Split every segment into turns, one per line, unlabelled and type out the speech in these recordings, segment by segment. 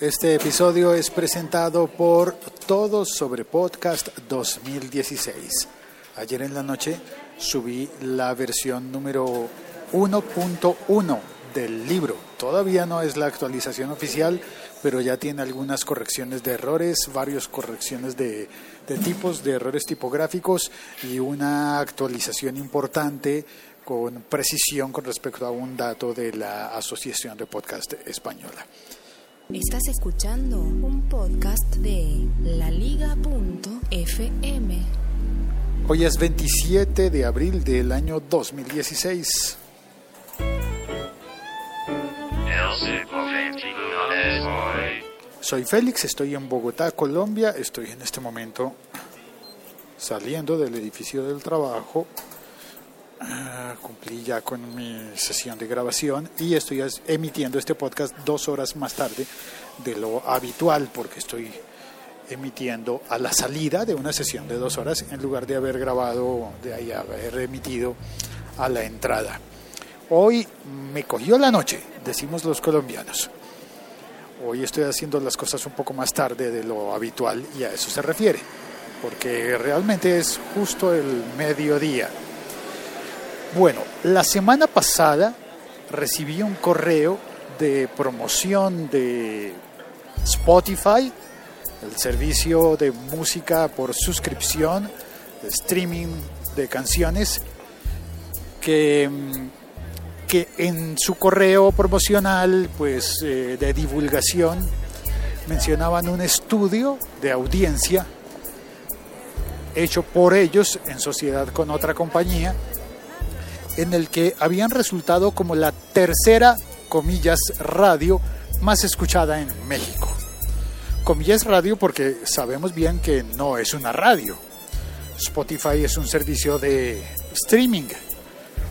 Este episodio es presentado por Todos sobre Podcast 2016. Ayer en la noche subí la versión número 1.1 del libro. Todavía no es la actualización oficial, pero ya tiene algunas correcciones de errores, varias correcciones de, de tipos de errores tipográficos y una actualización importante con precisión con respecto a un dato de la Asociación de Podcast Española.
Estás escuchando un podcast de laliga.fm.
Hoy es 27 de abril del año 2016. Soy Félix, estoy en Bogotá, Colombia. Estoy en este momento saliendo del edificio del trabajo. Ah, cumplí ya con mi sesión de grabación y estoy emitiendo este podcast dos horas más tarde de lo habitual porque estoy emitiendo a la salida de una sesión de dos horas en lugar de haber grabado, de ahí haber emitido a la entrada. Hoy me cogió la noche, decimos los colombianos. Hoy estoy haciendo las cosas un poco más tarde de lo habitual y a eso se refiere, porque realmente es justo el mediodía. Bueno, la semana pasada recibí un correo de promoción de Spotify, el servicio de música por suscripción, de streaming de canciones, que que en su correo promocional, pues eh, de divulgación, mencionaban un estudio de audiencia hecho por ellos en sociedad con otra compañía, en el que habían resultado como la tercera, comillas, radio más escuchada en México. Comillas radio porque sabemos bien que no es una radio. Spotify es un servicio de streaming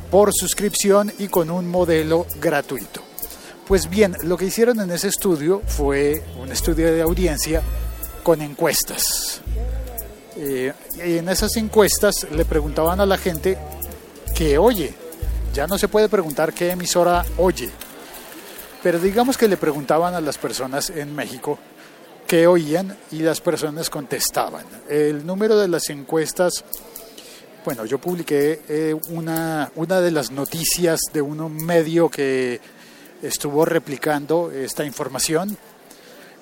por suscripción y con un modelo gratuito. Pues bien, lo que hicieron en ese estudio fue un estudio de audiencia con encuestas. Eh, y en esas encuestas le preguntaban a la gente que oye. Ya no se puede preguntar qué emisora oye. Pero digamos que le preguntaban a las personas en México qué oían y las personas contestaban. El número de las encuestas bueno, yo publiqué eh, una, una de las noticias de un medio que estuvo replicando esta información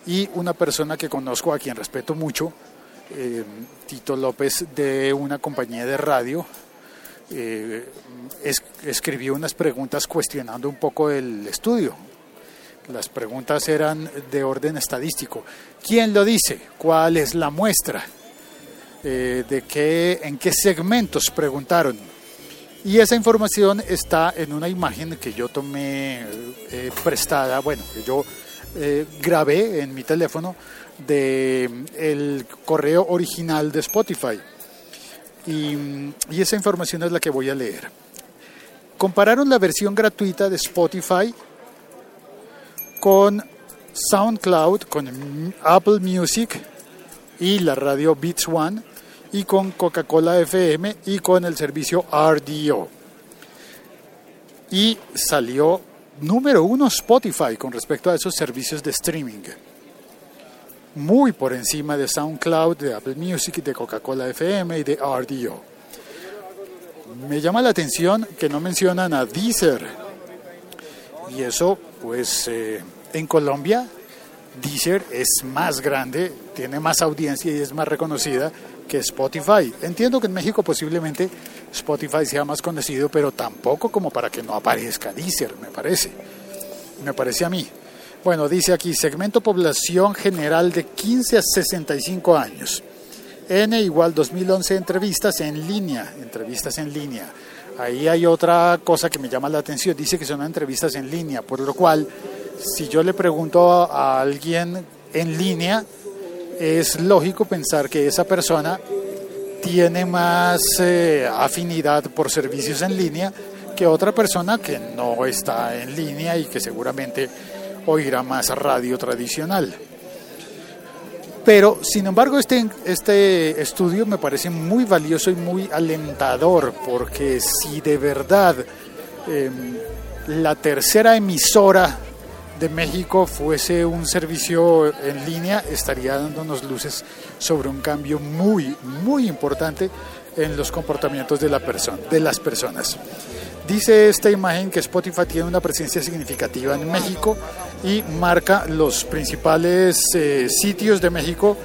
y una persona que conozco, a quien respeto mucho, eh, Tito López, de una compañía de radio, eh, escribió unas preguntas cuestionando un poco el estudio. Las preguntas eran de orden estadístico. ¿Quién lo dice? ¿Cuál es la muestra? Eh, de qué, en qué segmentos preguntaron. Y esa información está en una imagen que yo tomé eh, prestada, bueno, que yo eh, grabé en mi teléfono de el correo original de Spotify. Y, esa información es la que voy a leer. Compararon la versión gratuita de Spotify con SoundCloud, con Apple Music y la radio Beats One y con Coca-Cola FM y con el servicio RDO. Y salió número uno Spotify con respecto a esos servicios de streaming. Muy por encima de SoundCloud, de Apple Music, de Coca-Cola FM y de RDO. Me llama la atención que no mencionan a Deezer. Y eso, pues, eh, en Colombia, Deezer es más grande, tiene más audiencia y es más reconocida que Spotify. Entiendo que en México posiblemente Spotify sea más conocido, pero tampoco como para que no aparezca Deezer, me parece. Me parece a mí. Bueno, dice aquí, segmento población general de 15 a 65 años. N igual 2011 entrevistas en línea, entrevistas en línea. Ahí hay otra cosa que me llama la atención, dice que son entrevistas en línea, por lo cual si yo le pregunto a alguien en línea, es lógico pensar que esa persona tiene más eh, afinidad por servicios en línea que otra persona que no está en línea y que seguramente oirá más radio tradicional. Pero, sin embargo, este, este estudio me parece muy valioso y muy alentador, porque si de verdad em, la tercera emisora de México fuese un servicio en línea, estaría dándonos luces sobre un cambio muy, muy importante en los comportamientos de, la persona, de las personas. Dice esta imagen que Spotify tiene una presencia significativa en México y marca los principales eh, sitios de México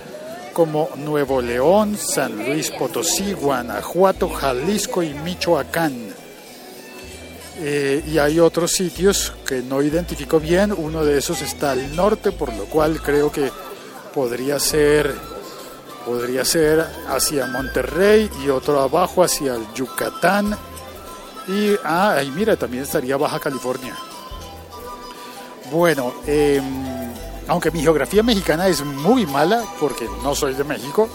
como Nuevo León, San Luis Potosí, Guanajuato, Jalisco y Michoacán. Eh, y hay otros sitios que no identifico bien, uno de esos está al norte, por lo cual creo que podría ser, podría ser hacia Monterrey y otro abajo hacia el Yucatán. Y, ah, ahí mira, también estaría Baja California. Bueno, eh, aunque mi geografía mexicana es muy mala, porque no soy de México,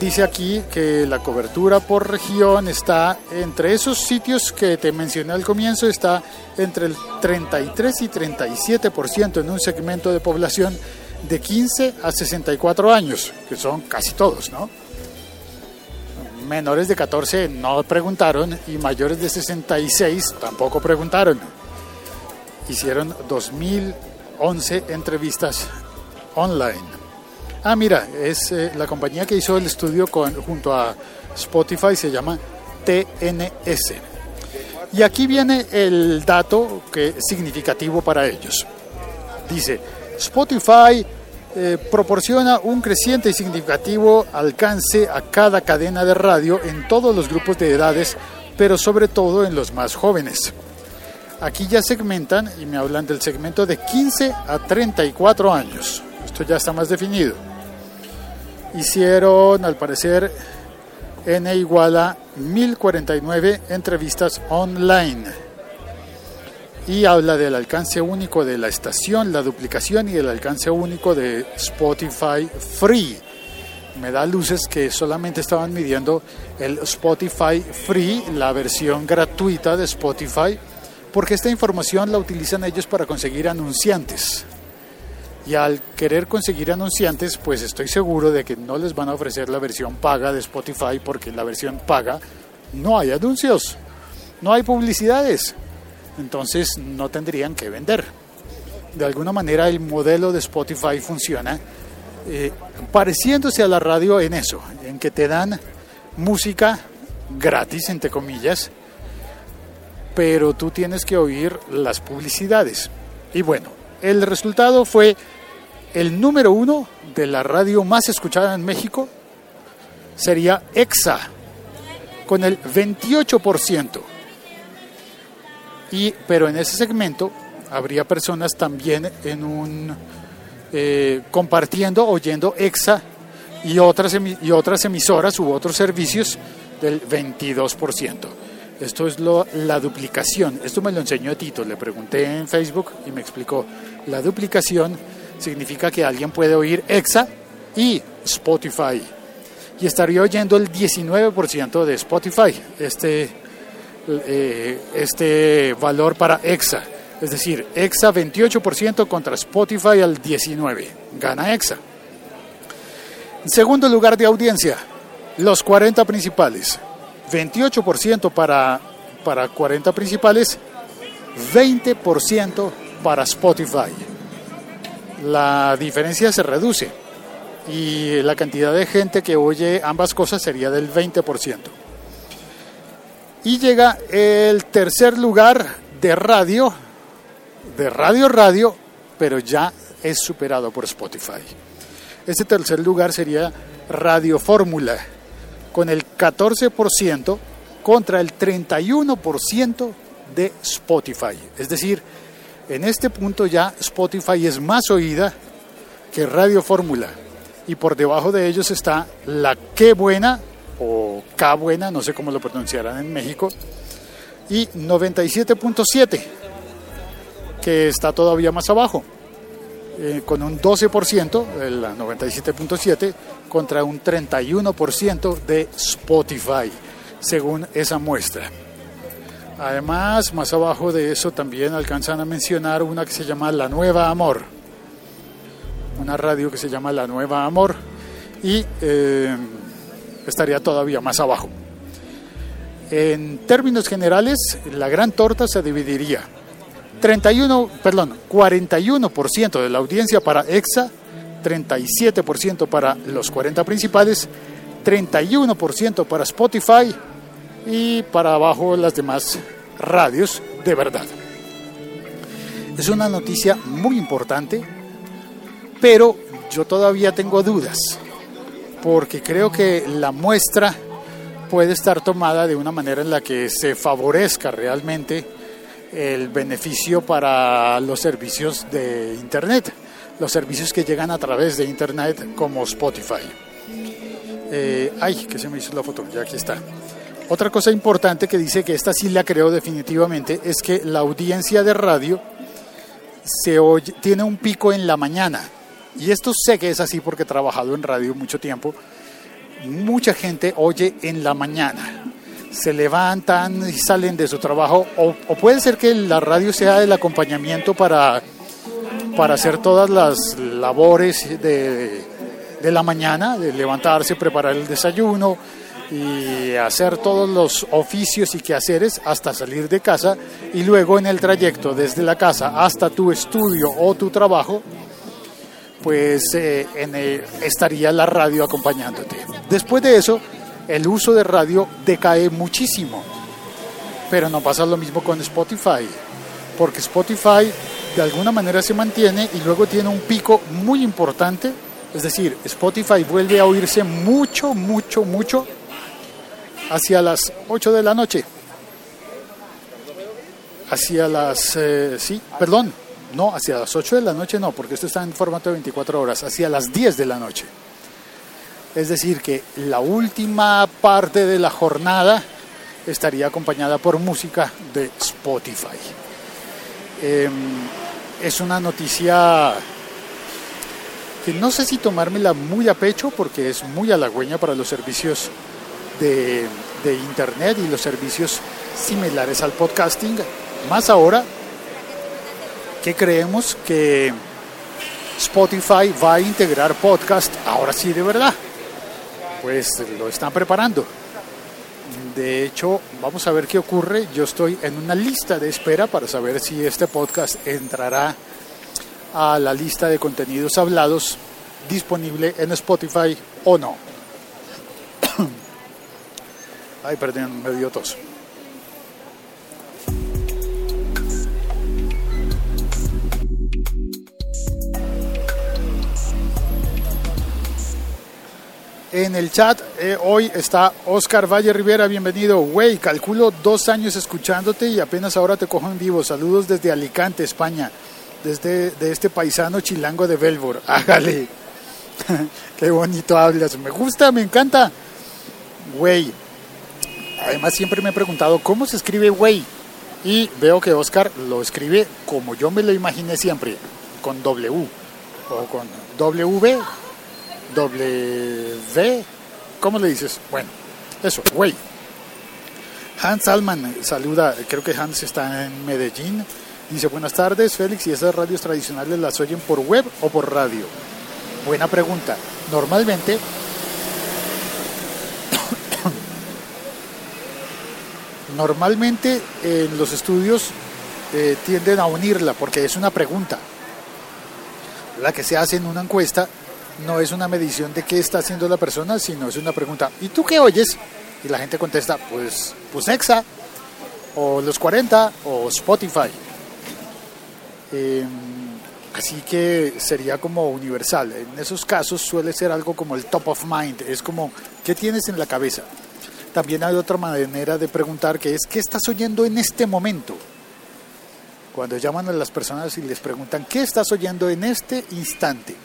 dice aquí que la cobertura por región está entre esos sitios que te mencioné al comienzo, está entre el 33 y 37% en un segmento de población de 15 a 64 años, que son casi todos, ¿no? Menores de 14 no preguntaron y mayores de 66 tampoco preguntaron. Hicieron 2000 11 entrevistas online. Ah, mira, es eh, la compañía que hizo el estudio con, junto a Spotify, se llama TNS. Y aquí viene el dato que es significativo para ellos. Dice, Spotify eh, proporciona un creciente y significativo alcance a cada cadena de radio en todos los grupos de edades, pero sobre todo en los más jóvenes. Aquí ya segmentan y me hablan del segmento de 15 a 34 años. Esto ya está más definido. Hicieron, al parecer, N igual a 1049 entrevistas online. Y habla del alcance único de la estación, la duplicación y el alcance único de Spotify Free. Me da luces que solamente estaban midiendo el Spotify Free, la versión gratuita de Spotify porque esta información la utilizan ellos para conseguir anunciantes. Y al querer conseguir anunciantes, pues estoy seguro de que no les van a ofrecer la versión paga de Spotify porque en la versión paga no hay anuncios, no hay publicidades. Entonces no tendrían que vender. De alguna manera el modelo de Spotify funciona eh, pareciéndose a la radio en eso, en que te dan música gratis, entre comillas, pero tú tienes que oír las publicidades. Y bueno, el resultado fue el número uno de la radio más escuchada en México, sería EXA, con el 28%. Y, pero en ese segmento habría personas también en un eh, compartiendo, oyendo EXA y otras, y otras emisoras u otros servicios del 22%. Esto es lo, la duplicación. Esto me lo enseñó Tito. Le pregunté en Facebook y me explicó. La duplicación significa que alguien puede oír EXA y Spotify. Y estaría oyendo el 19% de Spotify, este, eh, este valor para EXA. Es decir, EXA 28% contra Spotify al 19%. Gana EXA. En segundo lugar de audiencia, los 40 principales. 28% para, para 40 principales, 20% para Spotify. La diferencia se reduce y la cantidad de gente que oye ambas cosas sería del 20%. Y llega el tercer lugar de radio, de radio radio, pero ya es superado por Spotify. Este tercer lugar sería Radio Fórmula con el 14% contra el 31% de Spotify. Es decir, en este punto ya Spotify es más oída que Radio Fórmula. Y por debajo de ellos está la Qué Buena o K Buena, no sé cómo lo pronunciarán en México, y 97.7, que está todavía más abajo. Eh, con un 12%, el 97.7, contra un 31% de Spotify, según esa muestra. Además, más abajo de eso también alcanzan a mencionar una que se llama La Nueva Amor, una radio que se llama La Nueva Amor y eh, estaría todavía más abajo. En términos generales, la gran torta se dividiría 31, perdón, 41% de la audiencia para EXA, 37% para los 40 principales, 31% para Spotify y para abajo las demás radios de verdad. Es una noticia muy importante, pero yo todavía tengo dudas, porque creo que la muestra puede estar tomada de una manera en la que se favorezca realmente el beneficio para los servicios de Internet, los servicios que llegan a través de Internet como Spotify. Eh, ay, que se me hizo la foto, ya aquí está. Otra cosa importante que dice que esta sí la creo definitivamente es que la audiencia de radio se oye, tiene un pico en la mañana. Y esto sé que es así porque he trabajado en radio mucho tiempo. Mucha gente oye en la mañana se levantan y salen de su trabajo, o, puede ser que la radio sea el acompañamiento para, para hacer todas las labores de, de la mañana, de levantarse, preparar el desayuno y hacer todos los oficios y quehaceres hasta salir de casa y luego en el trayecto desde la casa hasta tu estudio o tu trabajo, pues eh, en estaría la radio acompañándote. Después de eso, el uso de radio decae muchísimo. Pero no pasa lo mismo con Spotify, porque Spotify de alguna manera se mantiene y luego tiene un pico muy importante. Es decir, Spotify vuelve a oírse mucho, mucho, mucho hacia las 8 de la noche. Hacia las, eh, sí, perdón, no, hacia las 8 de la noche no, porque esto está en formato de 24 horas, hacia las 10 de la noche. Es decir, que la última parte de la jornada estaría acompañada por música de Spotify. Em, es una noticia que no sé si tomármela muy a pecho porque es muy halagüeña para los servicios de, de Internet y los servicios similares al podcasting. Más ahora que creemos que Spotify va a integrar podcast ahora sí de verdad pues lo están preparando. De hecho, vamos a ver qué ocurre. Yo estoy en una lista de espera para saber si este podcast entrará a la lista de contenidos hablados disponible en Spotify o no. Ay, perdón, me dio tos. En el chat. Eh, hoy está Oscar Valle Rivera, bienvenido. Güey, calculo dos años escuchándote y apenas ahora te cojo en vivo. Saludos desde Alicante, España, desde de este paisano chilango de Belvor. Hágale. Qué bonito hablas. Me gusta, me encanta. Güey. Además siempre me he preguntado cómo se escribe güey. Y veo que Oscar lo escribe como yo me lo imaginé siempre, con W o con W W. ¿Cómo le dices? Bueno, eso, güey. Hans Alman saluda, creo que Hans está en Medellín. Dice, buenas tardes, Félix, ¿y esas radios tradicionales las oyen por web o por radio? Buena pregunta. Normalmente, normalmente en los estudios eh, tienden a unirla porque es una pregunta, la que se hace en una encuesta no es una medición de qué está haciendo la persona, sino es una pregunta, ¿y tú qué oyes? Y la gente contesta, pues, pues Exa, o los 40, o Spotify. Em, así que sería como universal. En esos casos suele ser algo como el top of mind, es como, ¿qué tienes en la cabeza? También hay otra manera de preguntar que es, ¿qué estás oyendo en este momento? Cuando llaman a las personas y les preguntan, ¿qué estás oyendo en este instante?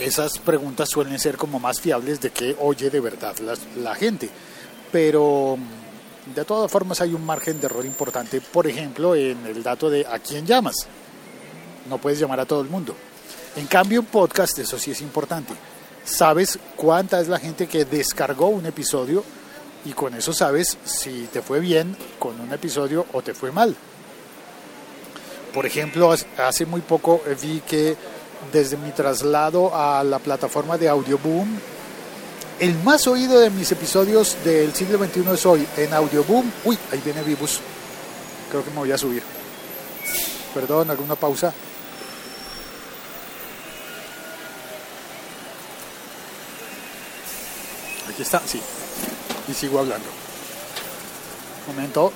Esas preguntas suelen ser como más fiables de qué oye de verdad la, gente. Pero mm, de todas formas hay un margen de error importante, por ejemplo, en el dato de a quién llamas. No puedes llamar a todo el mundo. En cambio, en podcast eso sí es importante. Sabes cuánta es la gente que descargó un episodio y con eso sabes si te fue bien con un episodio o te fue mal. Por ejemplo, hace muy poco vi que desde mi traslado a la plataforma de Audioboom. El más oído de mis episodios del siglo XXI es hoy en Audioboom. Uy, ahí viene Vivus. Creo que me voy a subir. Perdón, alguna pausa. Aquí está, sí. Y sigo hablando. Momento.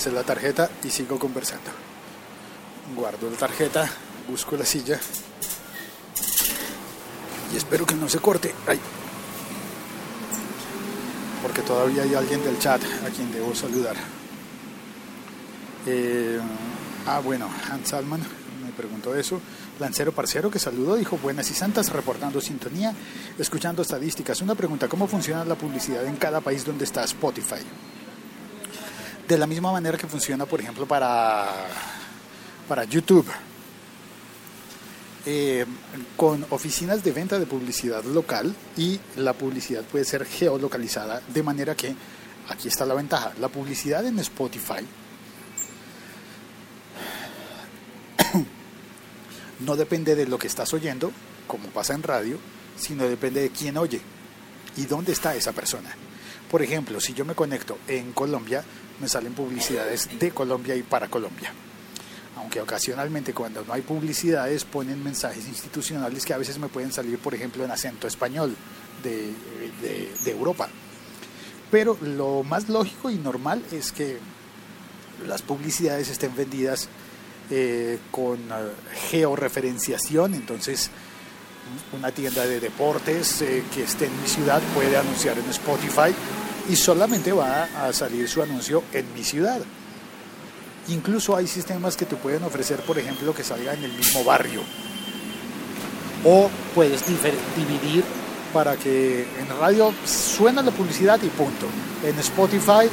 Pase la tarjeta y sigo conversando. Guardo la tarjeta, busco la silla y espero que no se corte. Porque todavía hay alguien del chat a quien debo saludar. Eh, ah, bueno, Hans Salman me preguntó eso. Lancero Parcero que saludó, dijo buenas y santas, reportando sintonía, escuchando estadísticas. Una pregunta, ¿cómo funciona la publicidad en cada país donde está Spotify? De la misma manera que funciona, por ejemplo, para, para YouTube. Eh, con oficinas de venta de publicidad local y la publicidad puede ser geolocalizada de manera que aquí está la ventaja la publicidad en Spotify no depende de lo que estás oyendo como pasa en radio sino depende de quién oye y dónde está esa persona por ejemplo si yo me conecto en Colombia me salen publicidades de Colombia y para Colombia aunque ocasionalmente cuando no hay publicidades ponen mensajes institucionales que a veces me pueden salir, por ejemplo, en acento español de, de, Europa. Pero lo más lógico y normal es que las publicidades estén vendidas eh, con uh, georreferenciación, entonces una tienda de deportes eh, que esté en mi ciudad puede anunciar en Spotify y solamente va a salir su anuncio en mi ciudad. Incluso hay sistemas que te pueden ofrecer, por ejemplo, que salga en el mismo barrio. O puedes dividir para que en radio suena la publicidad y punto. En Spotify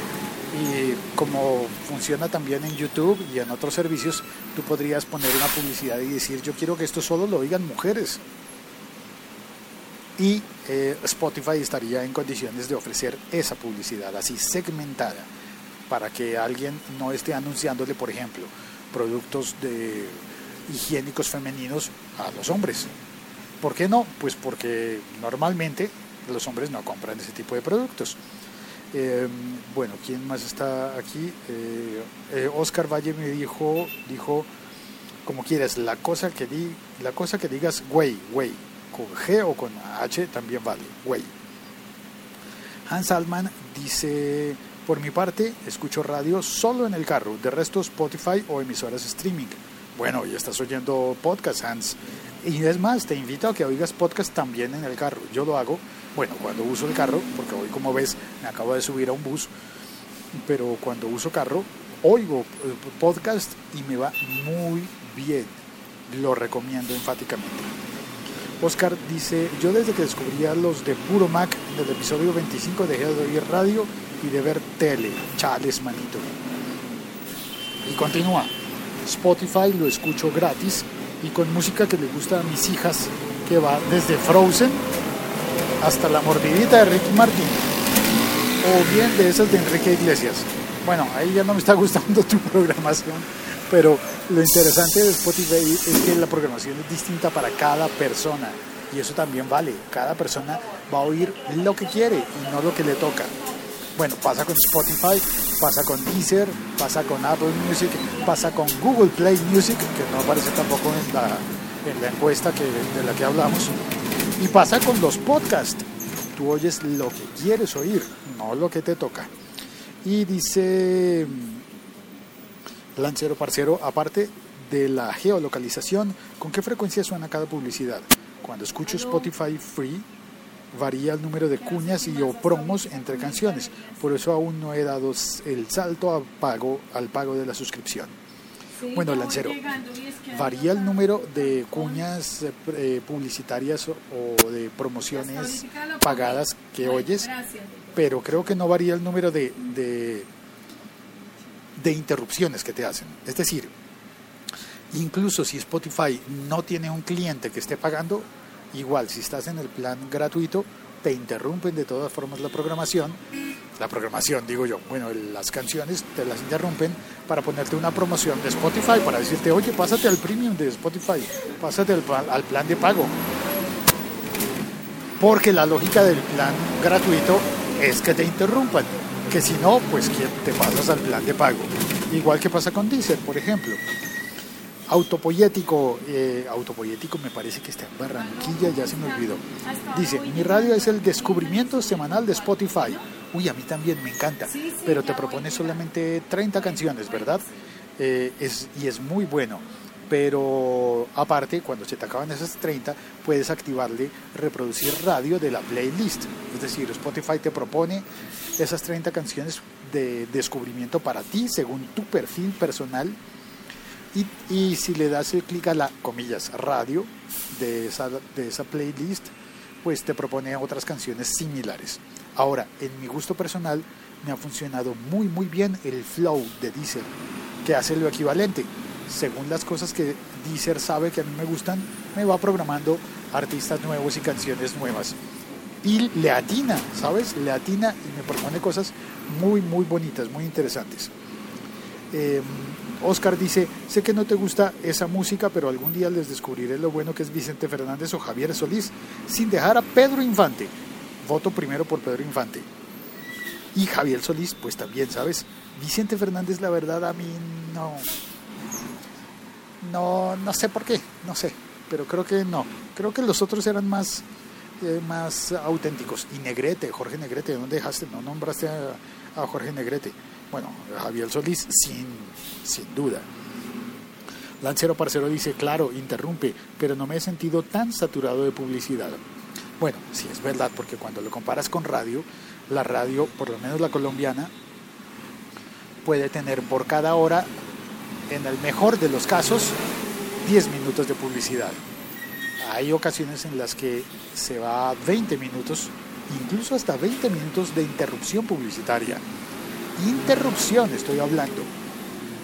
y como funciona también en YouTube y en otros servicios, tú podrías poner una publicidad y decir, yo quiero que esto solo lo oigan mujeres. Y eh, Spotify estaría en condiciones de ofrecer esa publicidad así segmentada para que alguien no esté anunciándole, por ejemplo, productos de higiénicos femeninos a los hombres. ¿Por qué no? Pues porque normalmente los hombres no compran ese tipo de productos. Eh, bueno, ¿quién más está aquí? Eh, eh, Oscar Valle me dijo, dijo, como quieras, la cosa que di, la cosa que digas, güey, güey, con G o con H también vale, güey. Hans Altman dice, por mi parte, escucho radio solo en el carro, de resto Spotify o emisoras streaming. Bueno, ya estás oyendo podcast, Hans. Y es más, te invito a que oigas podcast también en el carro. Yo lo hago, bueno, cuando uso el carro, porque hoy como ves me acabo de subir a un bus, pero cuando uso carro, oigo eh, podcast y me va muy bien. Lo recomiendo enfáticamente. Oscar dice, yo desde que descubrí a los de Puro Mac en el episodio 25 dejé de oír radio y de ver tele. Chales, manito. Y continúa. Spotify lo escucho gratis y con música que le gusta a mis hijas, que va desde Frozen hasta la mordidita de Ricky Martin. O bien de esas de Enrique Iglesias. Bueno, ahí ya no me está gustando tu programación, pero lo interesante de Spotify es que la programación es distinta para cada persona. Y eso también vale. Cada persona va a oír lo que quiere y no lo que le toca. Bueno, pasa con Spotify, pasa con Deezer, pasa con Apple Music, pasa con Google Play Music, que no aparece tampoco en la, en la encuesta que, de la que hablamos, y pasa con los podcasts. Tú oyes lo que quieres oír, no lo que te toca. Y dice Lancero Parcero, aparte de la geolocalización, ¿con qué frecuencia suena cada publicidad? Cuando escucho Spotify Free, varía el número de cuñas y o promos entre canciones. Por eso aún no he dado el salto a pago, al pago de la suscripción. Bueno, Lancero, varía el número de cuñas eh, publicitarias o de promociones pagadas que oyes, pero creo que no varía el número de, de, de interrupciones que te hacen. Es decir, incluso si Spotify no tiene un cliente que esté pagando, Igual, si estás en el plan gratuito, te interrumpen de todas formas la programación. La programación, digo yo, bueno, las canciones te las interrumpen para ponerte una promoción de Spotify, para decirte, oye, pásate al premium de Spotify, pásate al, al plan de pago. porque la lógica del plan gratuito es que te interrumpan, que si no, pues te pasas al plan de pago. Igual que pasa con Deezer, por ejemplo. Autopoyético, eh, autopoyético me parece que está en Barranquilla, ya se me olvidó. Dice, mi radio es el descubrimiento semanal de Spotify. Uy, a mí también me encanta, pero te propone solamente 30 canciones, ¿verdad? Eh, es, y es muy bueno. Pero aparte, cuando se te acaban esas 30, puedes activarle reproducir radio de la playlist. Es decir, Spotify te propone esas 30 canciones de descubrimiento para ti, según tu perfil personal y, si le das el clic a la, comillas, radio de esa, de esa playlist, pues te propone otras canciones similares. Ahora, en mi gusto personal, me ha funcionado muy muy bien el flow de Deezer, que hace lo equivalente. Según las cosas que Deezer sabe que a mí me gustan, me va programando artistas nuevos y canciones nuevas. Y le atina, ¿sabes? Le atina y me propone cosas muy, muy bonitas, muy interesantes. Eh, Oscar dice, sé que no te gusta esa música, pero algún día les descubriré lo bueno que es Vicente Fernández o Javier Solís, sin dejar a Pedro Infante. Voto primero por Pedro Infante. Y Javier Solís, pues también, ¿sabes? Vicente Fernández, la verdad, a mí no... No, no sé por qué, no sé, pero creo que no. Creo que los otros eran más, eh, más auténticos. Y Negrete, Jorge Negrete, ¿dónde dejaste? No nombraste a Jorge Negrete. Bueno, Javier Solís, sin, sin duda. Lancero Parcero dice, claro, interrumpe, pero no me he sentido tan saturado de publicidad. Bueno, sí es verdad, porque cuando lo comparas con radio, la radio, por lo menos la colombiana, puede tener por cada hora, en el mejor de los casos, 10 minutos de publicidad. Hay ocasiones en las que se va a 20 minutos, incluso hasta 20 minutos de interrupción publicitaria interrupción estoy hablando.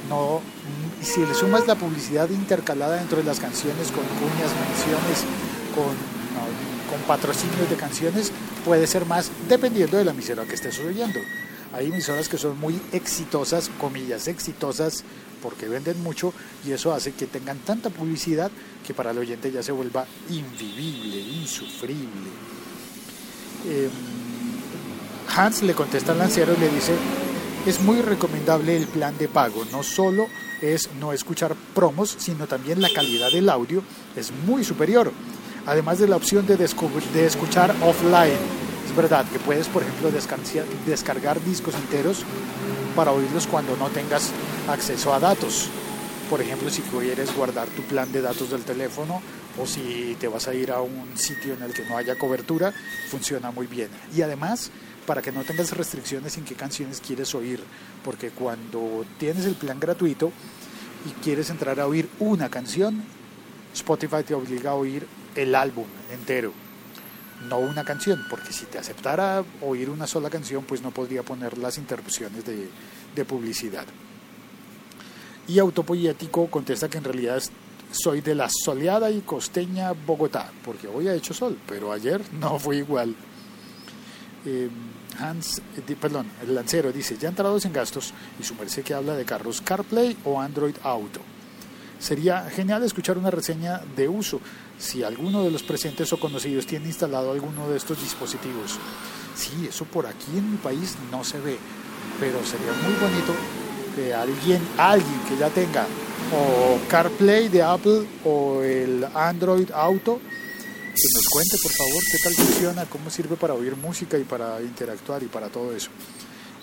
No, si le sumas la publicidad intercalada dentro de las canciones con cuñas, menciones, con, con patrocinios de canciones, puede ser más dependiendo de la emisora que estés oyendo. Hay emisoras que son muy exitosas, comillas, exitosas, porque venden mucho y eso hace que tengan tanta publicidad que para el oyente ya se vuelva invivible, insufrible. Em, Hans le contesta al lancero y le dice, es muy recomendable el plan de pago. No solo es no escuchar promos, sino también la calidad del audio es muy superior. Además de la opción de, de escuchar offline. Es verdad que puedes, por ejemplo, descargar discos enteros para oírlos cuando no tengas acceso a datos. Por ejemplo, si quieres guardar tu plan de datos del teléfono o si te vas a ir a un sitio en el que no haya cobertura, funciona muy bien. Y además para que no tengas restricciones en qué canciones quieres oír, porque cuando tienes el plan gratuito y quieres entrar a oír una canción, Spotify te obliga a oír el álbum entero, no una canción, porque si te aceptara oír una sola canción, pues no podría poner las interrupciones de, publicidad. Y Autopoyético contesta que en realidad soy de la soleada y costeña Bogotá, porque hoy ha hecho sol, pero ayer no fue igual. Eh, Hans, eh, perdón, el lancero dice, ya entrados en gastos y su merced que habla de carros CarPlay o Android Auto. Sería genial escuchar una reseña de uso si alguno de los presentes o conocidos tiene instalado alguno de estos dispositivos. Sí, eso por aquí en mi país no se ve, pero sería muy bonito que alguien, alguien que ya tenga o CarPlay de Apple o el Android Auto que nos cuente, por favor, qué tal funciona, cómo sirve para oír música y para interactuar y para todo eso.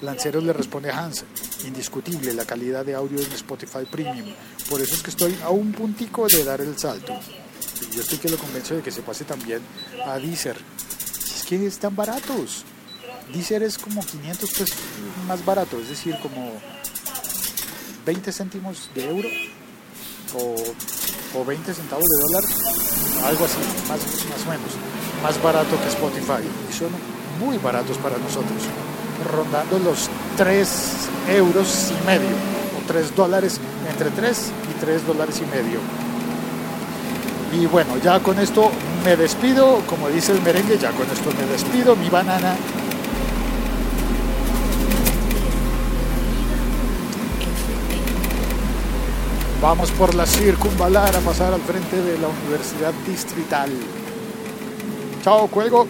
Lanceros le responde a Hans, indiscutible la calidad de audio en Spotify Premium. Por eso es que estoy a un puntico de dar el salto. Yo estoy que lo convenzo de que se pase también a Deezer. es que están baratos. Deezer es como 500 pesos más barato, es decir, como 20 céntimos de euro o o 20 centavos de dólar, algo así, más, más o menos, más barato que Spotify. Y son muy baratos para nosotros, rondando los 3 euros y medio, o 3 dólares, entre 3 y 3 dólares y medio. Y bueno, ya con esto me despido, como dice el merengue, ya con esto me despido, mi banana Vamos por la circunvalar a pasar al frente de la Universidad Distrital. Chao, cuelgo.